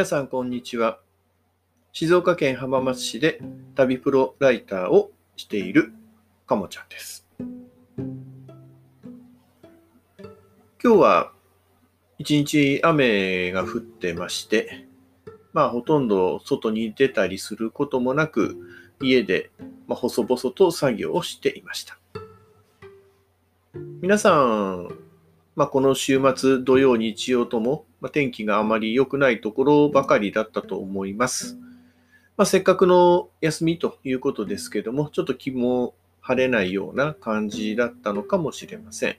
皆さん、こんにちは。静岡県浜松市で旅プロライターをしているかもちゃんです。今日は一日雨が降ってまして、まあほとんど外に出たりすることもなく、家で細々と作業をしていました。皆さん、まあ、この週末、土曜、日曜とも、まあ、天気があまり良くないところばかりだったと思います。まあ、せっかくの休みということですけども、ちょっと気も晴れないような感じだったのかもしれません。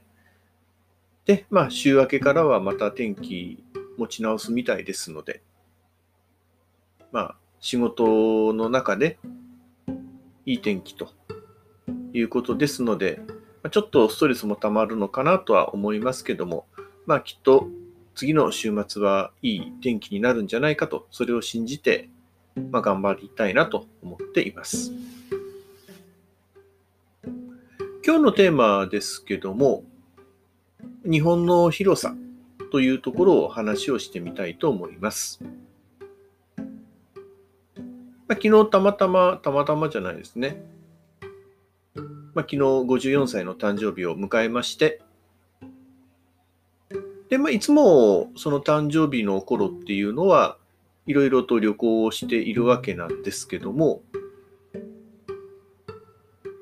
で、まあ、週明けからはまた天気持ち直すみたいですので、まあ、仕事の中でいい天気ということですので、ちょっとストレスもたまるのかなとは思いますけども、まあきっと次の週末はいい天気になるんじゃないかと、それを信じて、まあ、頑張りたいなと思っています。今日のテーマですけども、日本の広さというところを話をしてみたいと思います。まあ、昨日たまたま、たまたまじゃないですね。まあ、昨日54歳の誕生日を迎えまして、で、まあ、いつもその誕生日の頃っていうのは、いろいろと旅行をしているわけなんですけども、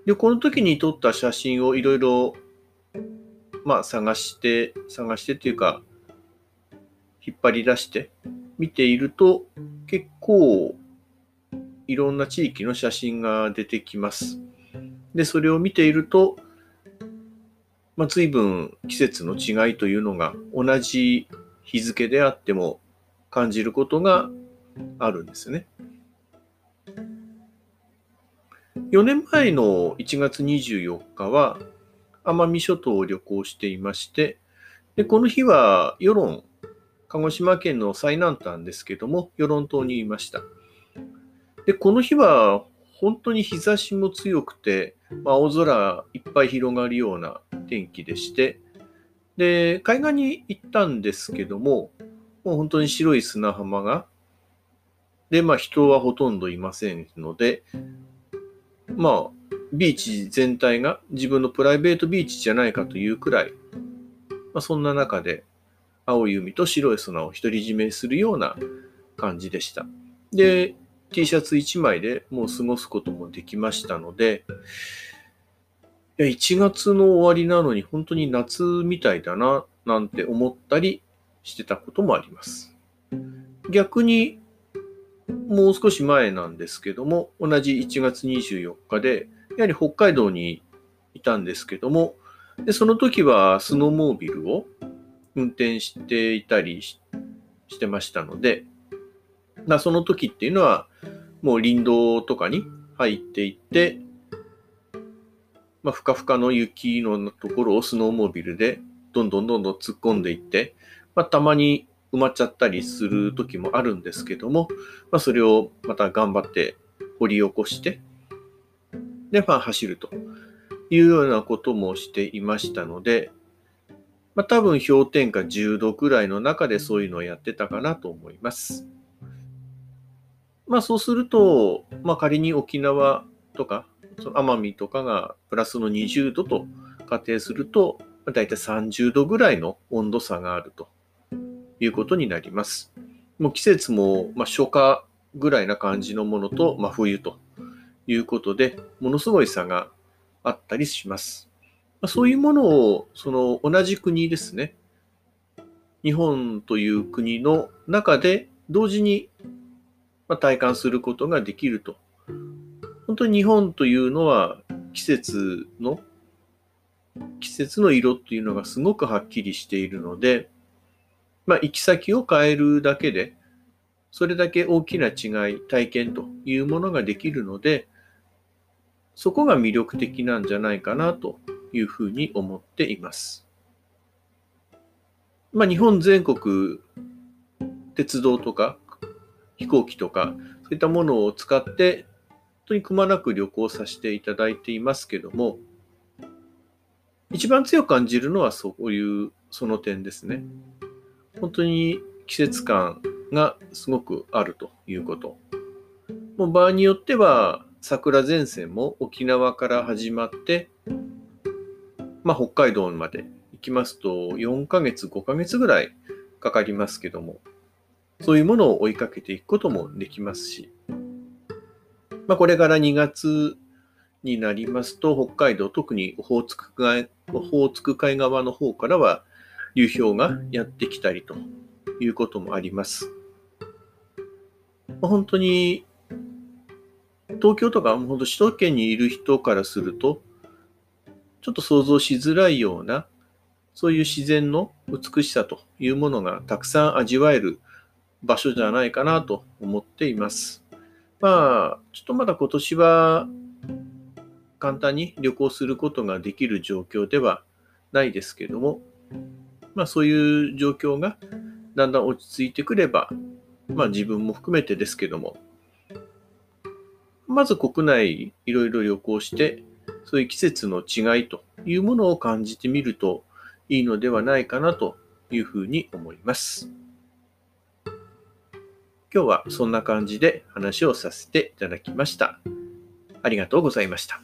旅行の時に撮った写真をいろいろ、まあ、探して、探してっていうか、引っ張り出して見ていると、結構いろんな地域の写真が出てきます。で、それを見ていると、まあ、随分季節の違いというのが同じ日付であっても感じることがあるんですね。4年前の1月24日は奄美諸島を旅行していまして、でこの日は与論、鹿児島県の最南端ですけども、与論島にいました。で、この日は本当に日差しも強くて、まあ、青空いっぱい広がるような天気でして、で、海岸に行ったんですけども、もう本当に白い砂浜が、で、まあ人はほとんどいませんので、まあ、ビーチ全体が自分のプライベートビーチじゃないかというくらい、まあ、そんな中で青い海と白い砂を独り占めするような感じでした。で、T シャツ1枚でもう過ごすこともできましたので、いや1月の終わりなのに本当に夏みたいだな、なんて思ったりしてたこともあります。逆に、もう少し前なんですけども、同じ1月24日で、やはり北海道にいたんですけども、でその時はスノーモービルを運転していたりしてましたので、ま、その時っていうのは、もう林道とかに入っていって、まあ、ふかふかの雪のところをスノーモービルでどんどんどんどん突っ込んでいって、まあ、たまに埋まっちゃったりする時もあるんですけども、まあ、それをまた頑張って掘り起こして、で、まあ、走るというようなこともしていましたので、まあ、多分氷点下10度くらいの中でそういうのをやってたかなと思います。まあそうすると、まあ仮に沖縄とか、その奄美とかがプラスの20度と仮定すると、まあ、大体30度ぐらいの温度差があるということになります。もう季節も、まあ、初夏ぐらいな感じのものと、まあ、冬ということで、ものすごい差があったりします。まあ、そういうものを、その同じ国ですね。日本という国の中で同時にまあ、体感することができると。本当に日本というのは季節の季節の色っていうのがすごくはっきりしているので、まあ、行き先を変えるだけで、それだけ大きな違い、体験というものができるので、そこが魅力的なんじゃないかなというふうに思っています。まあ、日本全国、鉄道とか飛行機とか、そういったものを使って、本当にくまなく旅行させていただいていますけども、一番強く感じるのはそういう、その点ですね。本当に季節感がすごくあるということ。もう場合によっては桜前線も沖縄から始まって、まあ、北海道まで行きますと4ヶ月、5ヶ月ぐらいかかりますけども、そういうものを追いかけていくこともできますし、まあ、これから2月になりますと、北海道、特にオホーツク海オホーツク海側の方からは流氷がやってきたりということもあります。本当に東京とか本当首都圏にいる人からすると、ちょっと想像しづらいような、そういう自然の美しさというものがたくさん味わえる場所じゃないかなと思っています。まあ、ちょっとまだ今年は簡単に旅行することができる状況ではないですけども、まあそういう状況がだんだん落ち着いてくれば、まあ自分も含めてですけども、まず国内いろいろ旅行して、そういう季節の違いというものを感じてみるといいのではないかなというふうに思います。今日はそんな感じで話をさせていただきました。ありがとうございました。